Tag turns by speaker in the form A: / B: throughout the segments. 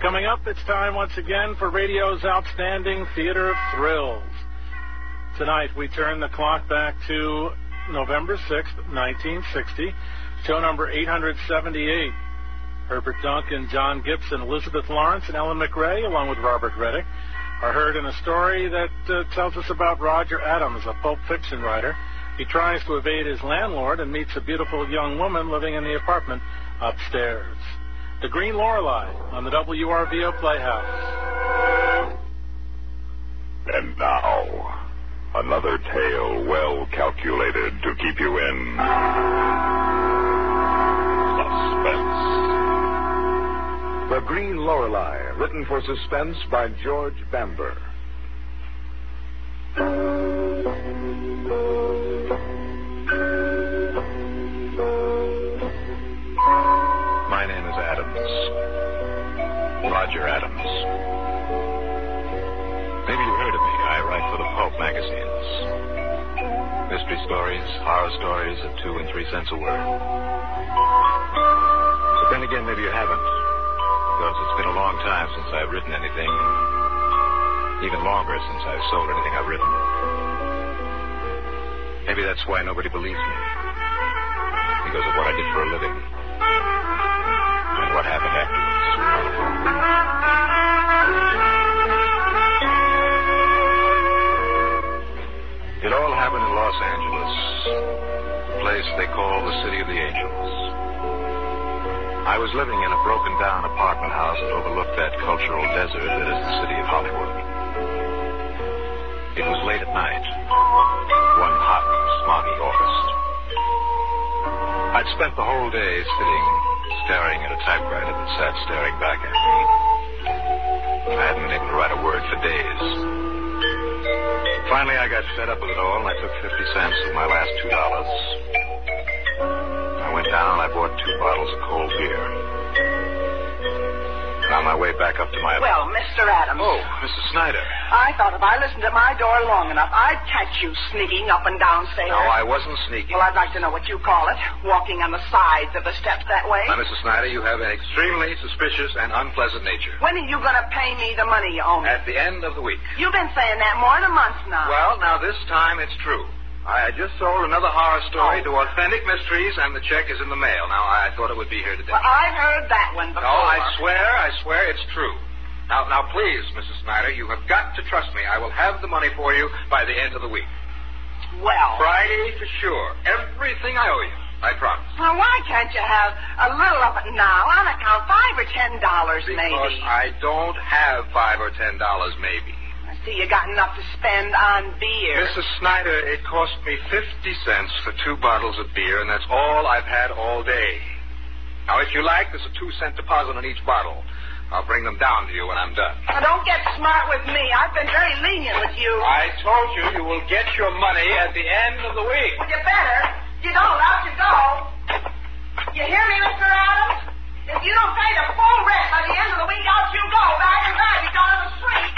A: Coming up, it's time once again for radio's outstanding theater of thrills. Tonight, we turn the clock back to November 6th, 1960, show number 878. Herbert Duncan, John Gibson, Elizabeth Lawrence, and Ellen McRae, along with Robert Reddick, are heard in a story that uh, tells us about Roger Adams, a pulp fiction writer. He tries to evade his landlord and meets a beautiful young woman living in the apartment upstairs. The Green Lorelei on the WRVO Playhouse.
B: And now, another tale well calculated to keep you in suspense.
C: The Green Lorelei, written for suspense by George Bamber.
D: Roger Adams. Maybe you heard of me. I write for the pulp magazines. Mystery stories, horror stories at two and three cents a word. But then again, maybe you haven't. Because it's been a long time since I've written anything. Even longer since I've sold anything I've written. Maybe that's why nobody believes me. Because of what I did for a living. And what happened afterwards. It all happened in Los Angeles, a place they call the City of the Angels. I was living in a broken down apartment house that overlooked that cultural desert that is the city of Hollywood. It was late at night, one hot, smoggy August. I'd spent the whole day sitting, staring at a typewriter that sat staring back at me. I hadn't to write a word for days. Finally, I got fed up with it all, and I took 50 cents of my last $2. I went down and I bought two bottles of cold beer. And on my way back up to my...
E: Well, Mr. Adams.
D: Oh, Mrs. Snyder.
E: I thought if I listened at my door long enough, I'd catch you sneaking up and down stairs.
D: No, I wasn't sneaking.
E: Well, I'd like to know what you call it. Walking on the sides of the steps that way.
D: Now, Mrs. Snyder, you have an extremely suspicious and unpleasant nature.
E: When are you going to pay me the money you owe me?
D: At the end of the week.
E: You've been saying that more than a month now.
D: Well, now this time it's true. I just sold another horror story oh. to Authentic Mysteries, and the check is in the mail. Now, I thought it would be here today.
E: Well, I've heard that one before.
D: No, I swear, I swear it's true. Now, now, please, Mrs. Snyder, you have got to trust me. I will have the money for you by the end of the week.
E: Well.
D: Friday for sure. Everything I owe you. I promise.
E: Well, why can't you have a little of it now on account? Five or ten dollars, maybe. Because.
D: I don't have five or ten dollars, maybe.
E: See you got enough to spend on beer.
D: Mrs. Snyder, it cost me 50 cents for two bottles of beer, and that's all I've had all day. Now, if you like, there's a two cent deposit on each bottle. I'll bring them down to you when I'm done.
E: Now, don't get smart with me. I've been very lenient with you.
D: I told you you will get your money at the end of the week.
E: Well, you better. You don't, out you go. You hear me, Mr. Adams? If you don't pay the full rent by the end of the week, out you go. Back and back, you go to the street.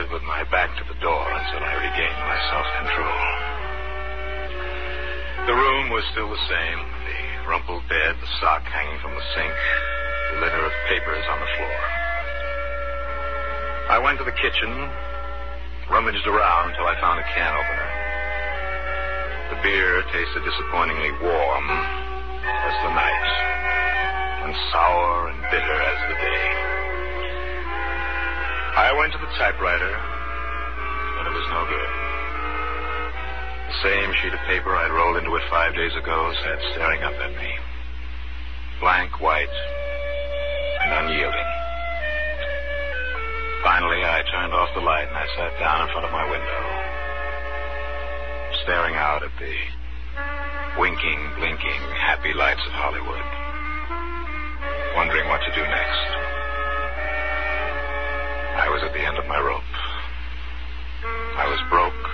D: Stood with my back to the door until I regained my self-control. The room was still the same. The rumpled bed, the sock hanging from the sink, the litter of papers on the floor. I went to the kitchen, rummaged around until I found a can opener. The beer tasted disappointingly warm as the night, and sour and bitter as the day. I went to the typewriter, but it was no good. The same sheet of paper I'd rolled into it five days ago sat staring up at me. Blank white and unyielding. Finally, I turned off the light and I sat down in front of my window, staring out at the winking, blinking, happy lights of Hollywood, wondering what to do next. I was at the end of my rope. I was broke.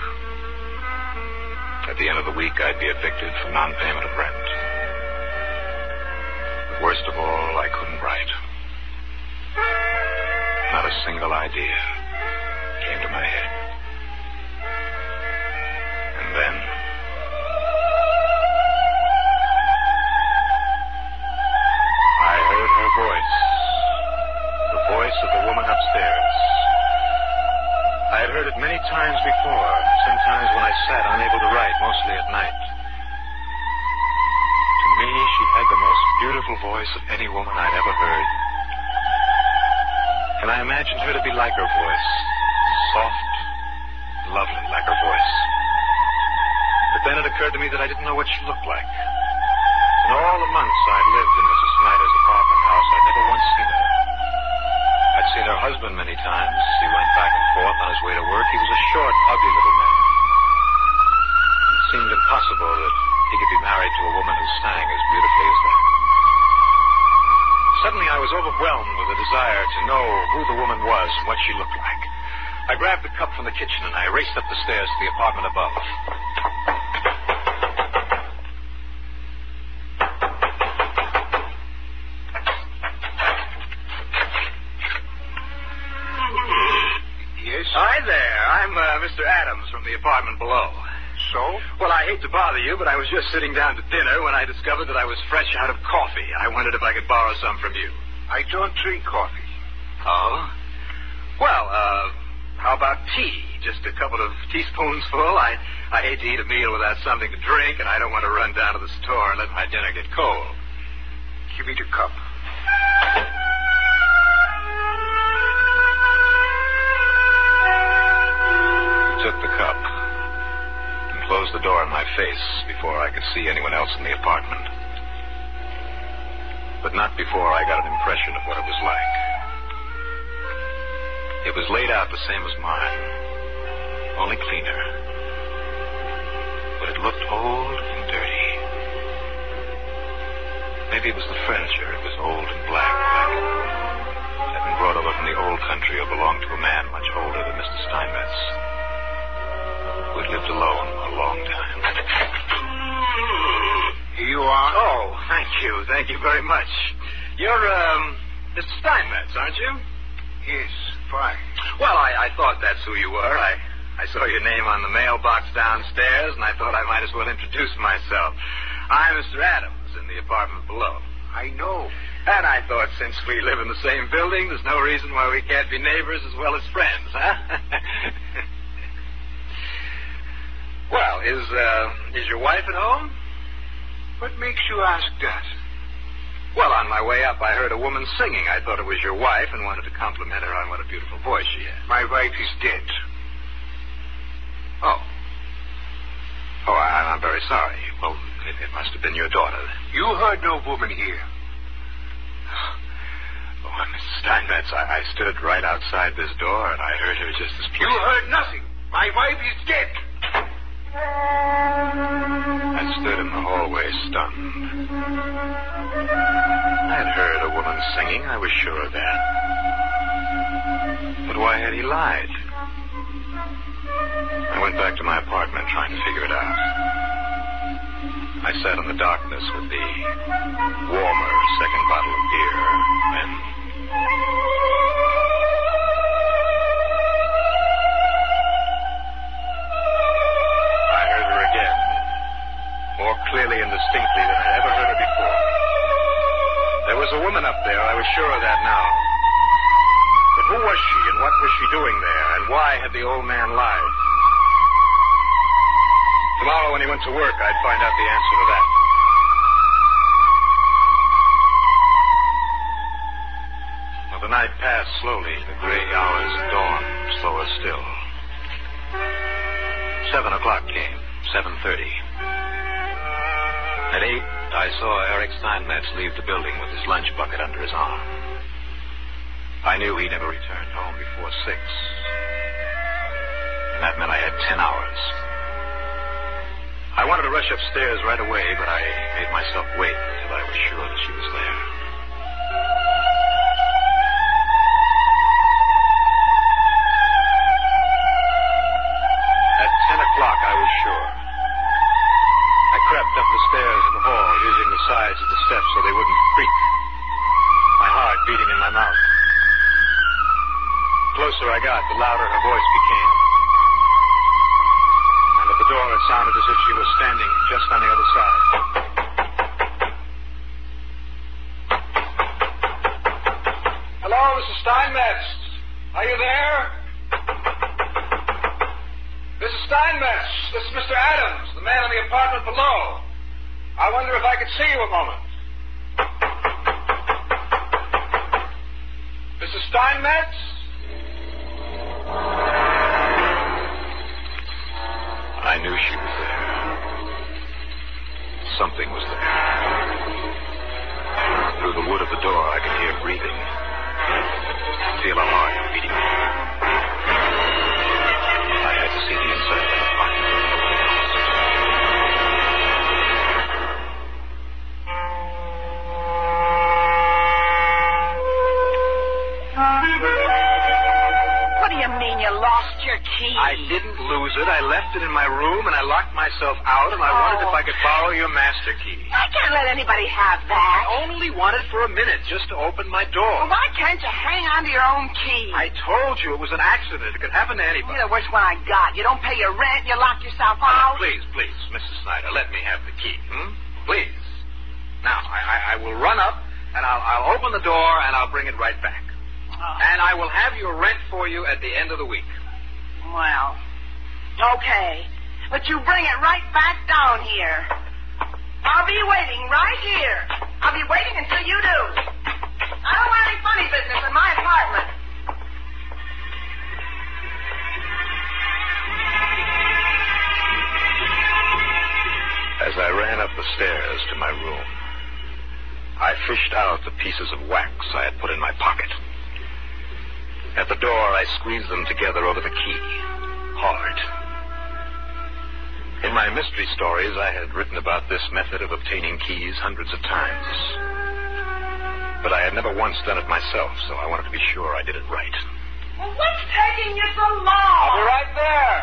D: At the end of the week, I'd be evicted for non-payment of rent. But worst of all, I couldn't write. Not a single idea came to my head. Voice of any woman I'd ever heard. And I imagined her to be like her voice. Soft, lovely, like her voice. But then it occurred to me that I didn't know what she looked like. In all the months I'd lived in Mrs. Snyder's apartment house, I'd never once seen her. I'd seen her husband many times. He went back and forth on his way to work. He was a short, ugly little man. It seemed impossible that he could be married to a woman who sang as beautifully as that. Suddenly I was overwhelmed with a desire to know who the woman was and what she looked like. I grabbed the cup from the kitchen and I raced up the stairs to the apartment above.
F: Yes?
D: Hi there. I'm uh, Mr. Adams from the apartment below.
F: So?
D: Well, I hate to bother you, but I was just sitting down to dinner when I discovered that I was fresh out of coffee. I wondered if I could borrow some from you.
F: I don't drink coffee.
D: Oh? Well, uh, how about tea? Just a couple of teaspoons full. I, I hate to eat a meal without something to drink, and I don't want to run down to the store and let my dinner get cold.
F: Give me the cup.
D: The door in my face before I could see anyone else in the apartment. But not before I got an impression of what it was like. It was laid out the same as mine, only cleaner. But it looked old and dirty. Maybe it was the furniture. It was old and black, like it had been brought over from the old country or belonged to a man much older than Mr. Steinmetz, had lived alone a long time.
F: Here you are.
D: Oh, thank you. Thank you very much. You're, um, Mr. Steinmetz, aren't you?
F: Yes, fine.
D: Well, I, I thought that's who you were. I, I saw your name on the mailbox downstairs, and I thought I might as well introduce myself. I'm Mr. Adams in the apartment below.
F: I know.
D: And I thought since we live in the same building, there's no reason why we can't be neighbors as well as friends, huh? well, is, uh, is your wife at home?
F: What makes you ask that?
D: Well, on my way up, I heard a woman singing. I thought it was your wife and wanted to compliment her on what a beautiful voice she had.
F: My wife is dead.
D: Oh. Oh, I, I'm very sorry. Well, it, it must have been your daughter.
F: You heard no woman here.
D: Oh, Mrs. Steinmetz, I, I stood right outside this door and I heard her just as
F: You
D: plain.
F: heard nothing. My wife is dead.
D: I stood in the hallway stunned. I had heard a woman singing, I was sure of that. But why had he lied? I went back to my apartment trying to figure it out. I sat in the darkness with the warmer second bottle of beer when. More clearly and distinctly than I'd ever heard her before. There was a woman up there, I was sure of that now. But who was she and what was she doing there, and why had the old man lied? Tomorrow when he went to work, I'd find out the answer to that. The night passed slowly, the gray hours of dawn slower still. Seven o'clock came, seven thirty. At eight, I saw Eric Steinmetz leave the building with his lunch bucket under his arm. I knew he never returned home before six. And that meant I had ten hours. I wanted to rush upstairs right away, but I made myself wait until I was sure that she was there. Of the door, I could hear breathing. Feel a heart beating. I had to see the inside of the apartment.
E: What do you mean you lost your key?
D: I didn't lose it. I left it in my room and I locked myself out and I wondered if I could borrow your master key.
E: I can't let anybody have that.
D: I only wanted for a minute just to open my door.
E: Well, why can't you hang on to your own key?
D: I told you it was an accident. It could happen to anybody.
E: You're the worst one I got. You don't pay your rent, you lock yourself out.
D: Please, please, Mrs. Snyder, let me have the key. Hmm? Please. Now, I, I, I will run up and I'll, I'll open the door and I'll bring it right back.
E: Oh,
D: And I will have your rent for you at the end of the week.
E: well, okay. But you bring it right back down here. I'll be waiting right here. I'll be waiting until you do. I don't want any funny business in my apartment.
D: As I ran up the stairs to my room, I fished out the pieces of wax I had put in my pocket. At the door, I squeezed them together over the key, hard. In my mystery stories, I had written about this method of obtaining keys hundreds of times. But I had never once done it myself, so I wanted to be sure I did it right.
E: Well, what's taking you so long?
F: I'll be right there.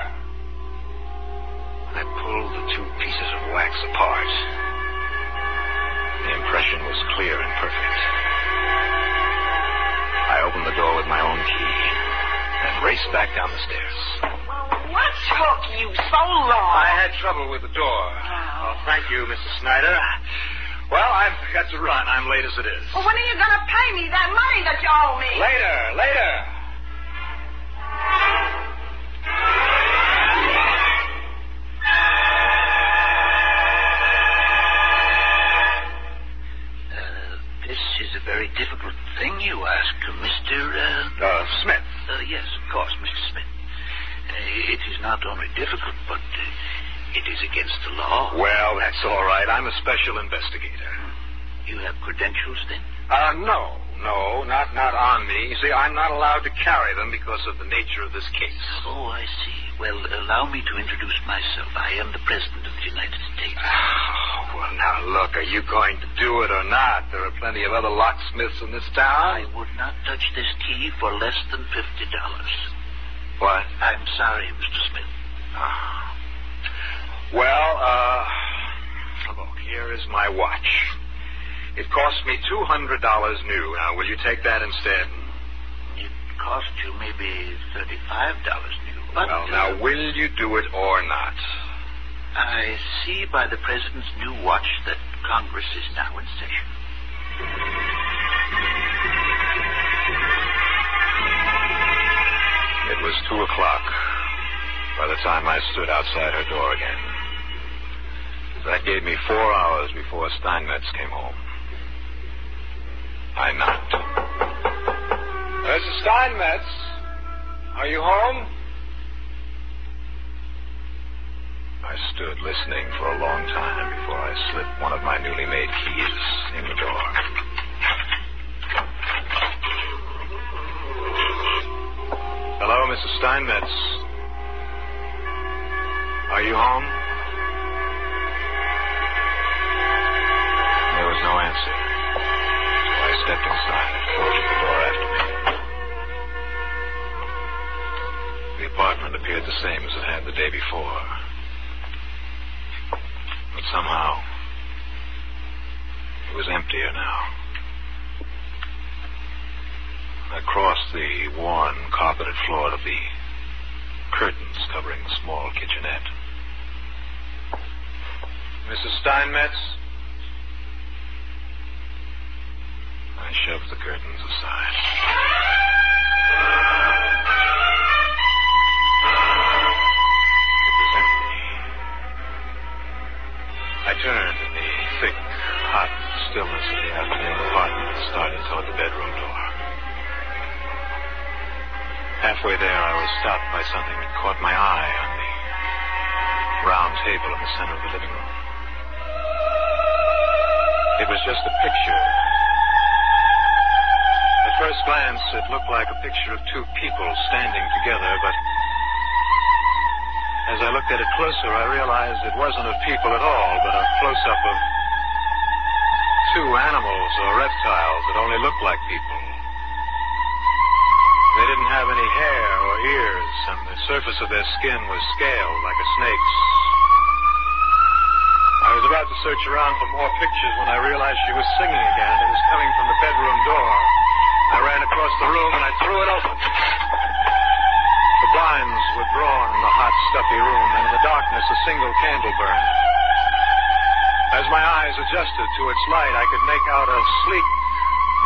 D: I pulled the two pieces of wax apart. The impression was clear and perfect. I opened the door with my own key and raced back down the stairs.
E: What took you so long?
D: I had trouble with the door. Oh, oh thank you, Mrs. Snyder. Well, I've got to run. I'm late as it is.
E: Well, when are you going to pay me that money that you owe me?
D: Later, later. That's all right. I'm a special investigator.
G: You have credentials, then?
D: Uh, no, no, not not on me. You see, I'm not allowed to carry them because of the nature of this case.
G: Oh, I see. Well, allow me to introduce myself. I am the President of the United States.
D: Oh, well, now look, are you going to do it or not? There are plenty of other locksmiths in this town.
G: I would not touch this key for less than fifty dollars.
D: What?
G: I'm sorry, Mr. Smith.
D: Ah. Well, uh, here is my watch. It cost me two hundred dollars new. Now, will you take that instead?
G: It cost you maybe thirty-five dollars new. But,
D: well,
G: uh,
D: now, will you do it or not?
G: I see by the President's new watch that Congress is now in session.
D: It was two o'clock by the time I stood outside her door again. That gave me four hours before Steinmetz came home. I knocked.
F: Mrs. Steinmetz, are you home?
D: I stood listening for a long time before I slipped one of my newly made keys in the door. Hello, Mrs. Steinmetz. Are you home? Was no answer. So I stepped inside and closed the door after me. The apartment appeared the same as it had the day before. But somehow, it was emptier now. across the worn, carpeted floor to the curtains covering the small kitchenette. Mrs. Steinmetz? I shoved the curtains aside. I turned in the thick, hot stillness of the afternoon apartment and started toward the bedroom door. Halfway there, I was stopped by something that caught my eye on the round table in the center of the living room. It was just a picture. At first glance, it looked like a picture of two people standing together, but as I looked at it closer, I realized it wasn't of people at all, but a close-up of two animals or reptiles that only looked like people. They didn't have any hair or ears, and the surface of their skin was scaled like a snake's. I was about to search around for more pictures when I realized she was singing again. It was coming from the bedroom door. I ran across the room and I threw it open. The blinds were drawn in the hot, stuffy room, and in the darkness a single candle burned. As my eyes adjusted to its light, I could make out a sleek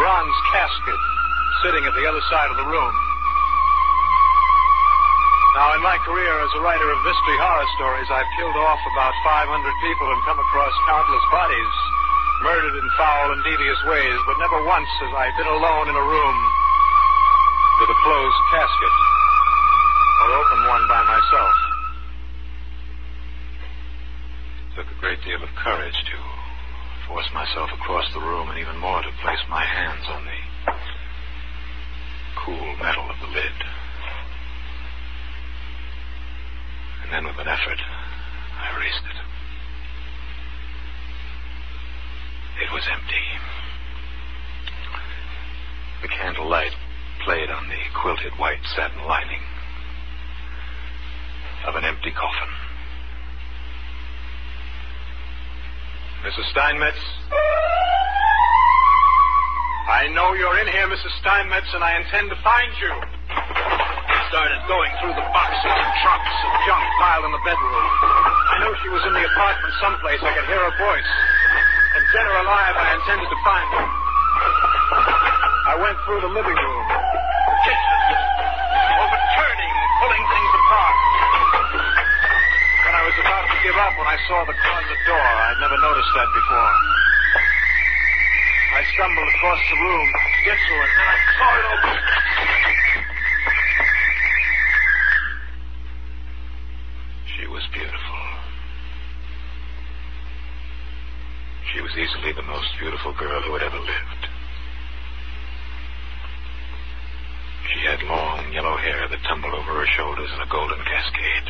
D: bronze casket sitting at the other side of the room. Now, in my career as a writer of mystery horror stories, I've killed off about 500 people and come across countless bodies, murdered in foul and devious ways, but never once has I been alone in a room with a closed casket or open one by myself. It took a great deal of courage to force myself across the room and even more to place my hands on the cool metal of the lid. And then with an effort, I raised it. It was empty. The candlelight played on the quilted white satin lining of an empty coffin. Mrs. Steinmetz? I know you're in here, Mrs. Steinmetz, and I intend to find you. I started going through the boxes and trunks and junk piled in the bedroom. I knew she was in the apartment someplace. I could hear her voice. Dead or alive, I intended to find her. I went through the living room, the kitchen, overturning, pulling things apart. When I was about to give up when I saw the closet door, I'd never noticed that before. I stumbled across the room to get I saw it open. She was beautiful. She was easily the most beautiful girl who had ever lived. She had long yellow hair that tumbled over her shoulders in a golden cascade.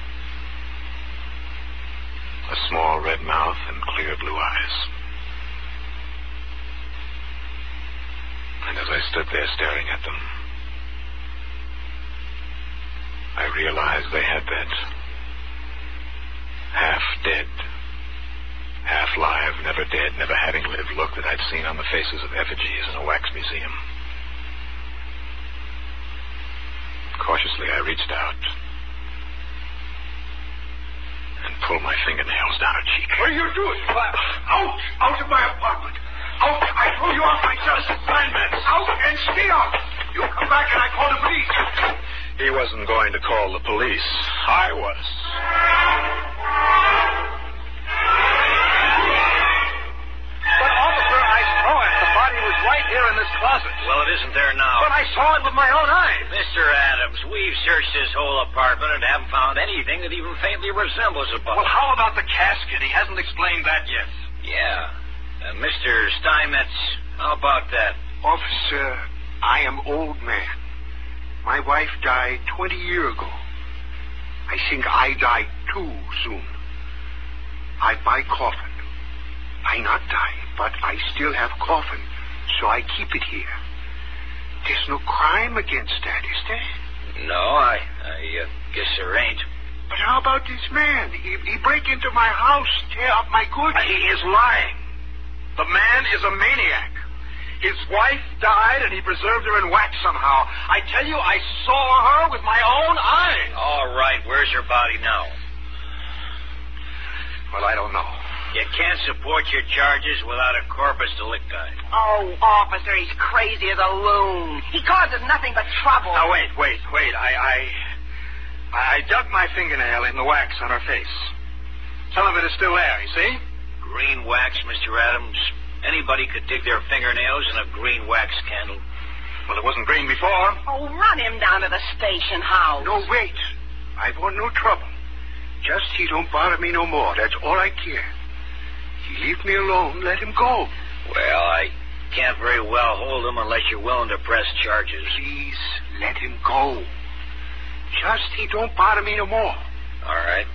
D: A small red mouth and clear blue eyes. And as I stood there staring at them, I realized they had that half dead, half live, never dead, never having lived look that I'd seen on the faces of effigies in a wax museum. Cautiously, I reached out and pulled my fingernails down her cheek.
F: What are you doing? Out! Out of my apartment! Out! I throw you off my justice assignments! Out and stay out! You come back and I call the police!
D: He wasn't going to call the police. I was.
F: Here in this closet.
G: Well, it isn't there now.
F: But I saw it with my own eyes.
G: Mr. Adams, we've searched this whole apartment and haven't found anything that even faintly resembles a body.
F: Well, how about the casket? He hasn't explained that yet.
G: Yeah. Uh, Mr. Steinmetz, how about that?
H: Officer, I am old man. My wife died 20 year ago. I think I die too soon. I buy coffin. I not die, but I still have coffin, so I keep it here. There's no crime against that, is there?
G: No, I, I uh, guess there ain't.
H: But how about this man? He, he break into my house, tear up my goods.
F: He is lying. The man is a maniac. His wife died, and he preserved her in wax somehow. I tell you, I saw her with my own eyes.
G: All right, where's your body now?
F: Well, I don't know.
G: You can't support your charges without a corpus delicti.
E: Oh, officer, he's crazy as a loon. He causes nothing but trouble.
F: Now, wait, wait, wait. I, I, I dug my fingernail in the wax on her face. Some of it is still there, you see?
G: Green wax, Mr. Adams. Anybody could dig their fingernails in a green wax candle.
F: Well, it wasn't green before.
E: Oh, run him down to the station house.
H: No, wait. I want no trouble. Just he don't bother me no more. That's all I care. He leave me alone. Let him go.
G: Well, I can't very well hold him unless you're willing to press charges.
H: Please let him go. Just he don't bother me no more.
G: All right.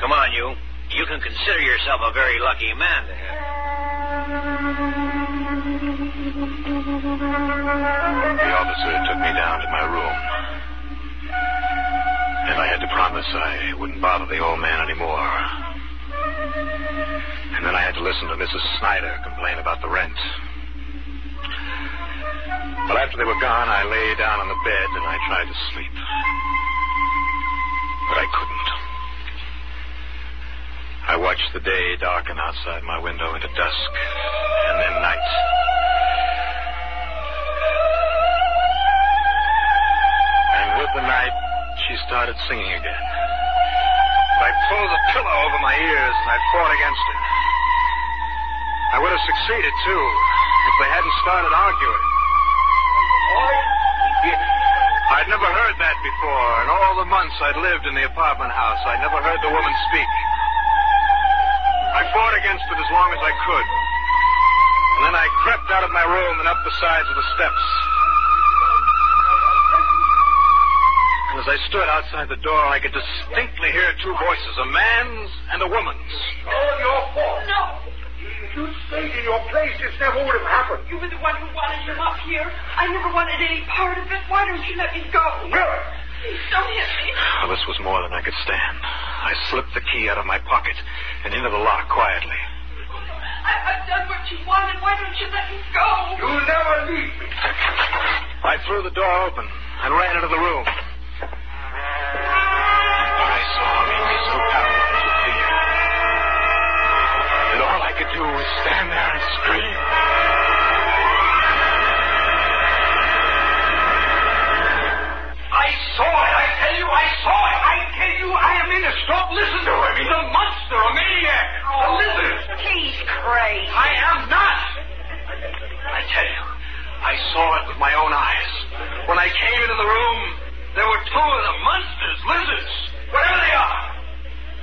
G: Come on, you. You can consider yourself a very lucky man to have.
D: The officer took me down to my room. And I had to promise I wouldn't bother the old man anymore. And then I had to listen to Mrs. Snyder complain about the rent. Well, after they were gone, I lay down on the bed and I tried to sleep. But I couldn't. I watched the day darken outside my window into dusk, and then night. And with the night, she started singing again. I pulled the pillow over my ears and I fought against it. I would have succeeded, too, if they hadn't started arguing. I'd never heard that before. In all the months I'd lived in the apartment house, I'd never heard the woman speak. I fought against it as long as I could. And then I crept out of my room and up the sides of the steps. As I stood outside the door, I could distinctly hear two voices, a man's and a woman's.
H: All your fault.
E: No.
H: If you'd stayed in your place, this never would have happened.
E: You were the one who wanted him up here. I never wanted any part of it. Why don't you let me go?
H: Miller!
E: Please don't hit me.
D: Well, this was more than I could stand. I slipped the key out of my pocket and into the lock quietly.
E: I, I've done what you wanted. Why don't you let me go?
H: You'll never leave me.
D: I threw the door open and ran into the room. Do was stand there and scream.
F: I saw it. I tell you, I saw it. I tell you, I am innocent. Don't listen to him. He's a monster, a maniac, a lizard.
E: He's crazy.
F: I am not. I tell you, I saw it with my own eyes. When I came into the room, there were two of them, monsters, lizards, whatever they are.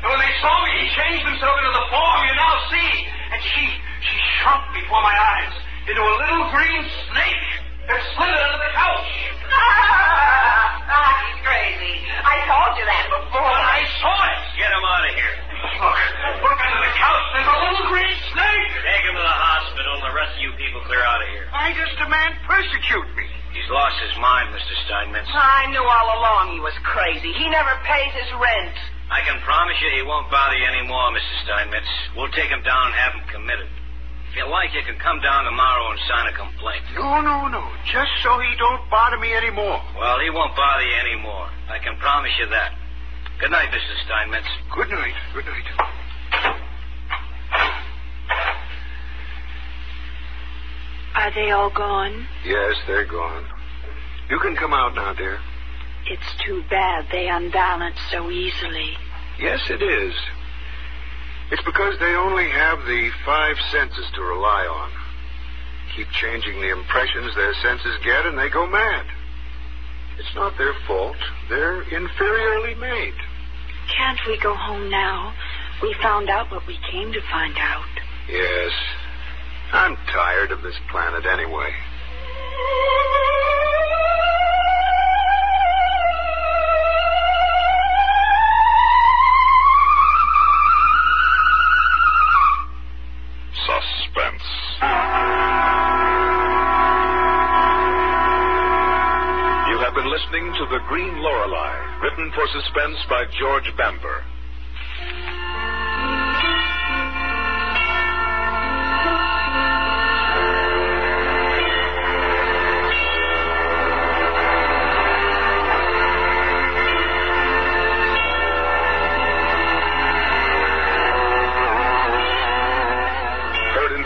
F: And when they saw me, he changed himself into the form you now see. And she, she shrunk before my eyes into a little green snake that slithered under the couch.
E: ah, he's crazy. I told you that before.
F: But I saw it.
G: Get him out of here.
F: Look, look under the couch. There's a little green snake.
G: Take him to the hospital, and the rest of you people clear out of here.
H: Why does the man persecute me?
G: He's lost his mind, Mr. Steinmetz.
E: I knew all along he was crazy. He never pays his rent.
G: I can promise you he won't bother you anymore, Mr. Steinmetz. We'll take him down and have him committed. If you like, you can come down tomorrow and sign a complaint.
H: No, no, no. Just so he don't bother me anymore.
G: Well, he won't bother you anymore. I can promise you that. Good night, Mr. Steinmetz.
H: Good night. Good night.
I: Are they all gone?
H: Yes, they're gone. You can come out now, dear.
I: It's too bad they unbalance so easily.
H: Yes, it is. It's because they only have the five senses to rely on. Keep changing the impressions their senses get, and they go mad. It's not their fault. They're inferiorly made.
I: Can't we go home now? We found out what we came to find out.
H: Yes. I'm tired of this planet anyway.
C: Green Lorelei, written for suspense by George Bamber.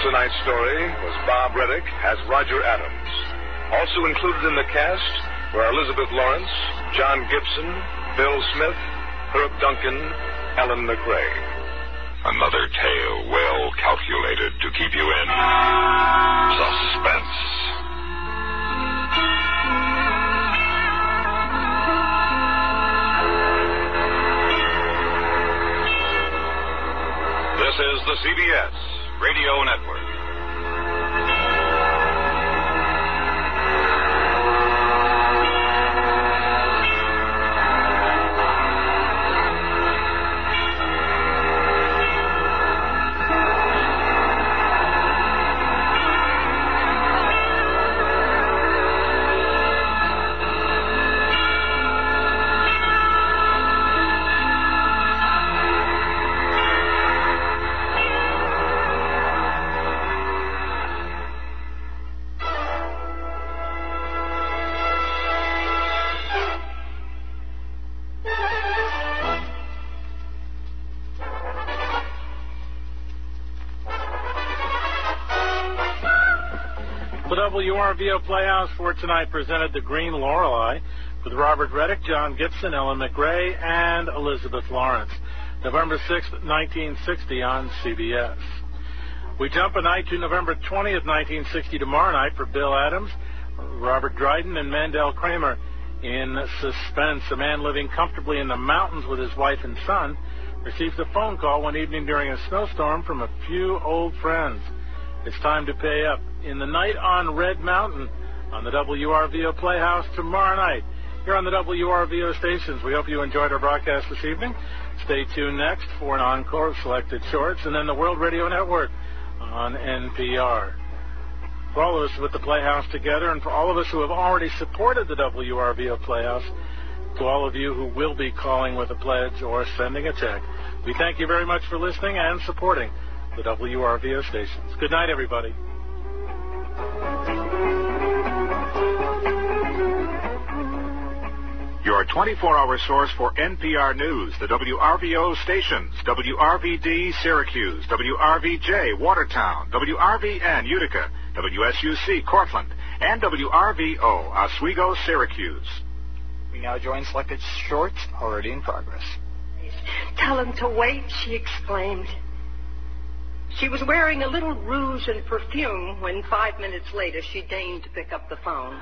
C: tonight's story was Bob Reddick as Roger Adams. Also included in the cast Elizabeth Lawrence, John Gibson, Bill Smith, Herb Duncan, Ellen McRae.
B: Another tale well calculated to keep you in suspense.
C: This is the CBS Radio Network.
A: WRVO Playhouse for tonight presented The Green Lorelei with Robert Reddick, John Gibson, Ellen McRae, and Elizabeth Lawrence. November 6th, 1960 on CBS. We jump a night to November 20th, 1960 tomorrow night for Bill Adams, Robert Dryden, and Mandel Kramer in suspense. A man living comfortably in the mountains with his wife and son receives a phone call one evening during a snowstorm from a few old friends. It's time to pay up. In the night on Red Mountain on the WRVO Playhouse tomorrow night. Here on the WRVO stations. We hope you enjoyed our broadcast this evening. Stay tuned next for an encore of selected shorts and then the World Radio Network on NPR. For all of us with the Playhouse together and for all of us who have already supported the WRVO Playhouse, to all of you who will be calling with a pledge or sending a check, we thank you very much for listening and supporting the WRVO stations. Good night, everybody.
J: Your 24-hour source for NPR News, the WRVO stations, WRVD Syracuse, WRVJ Watertown, WRVN Utica, WSUC Cortland, and WRVO Oswego Syracuse.
K: We now join selected shorts already in progress.
L: Tell him to wait, she exclaimed. She was wearing a little rouge and perfume when five minutes later she deigned to pick up the phone.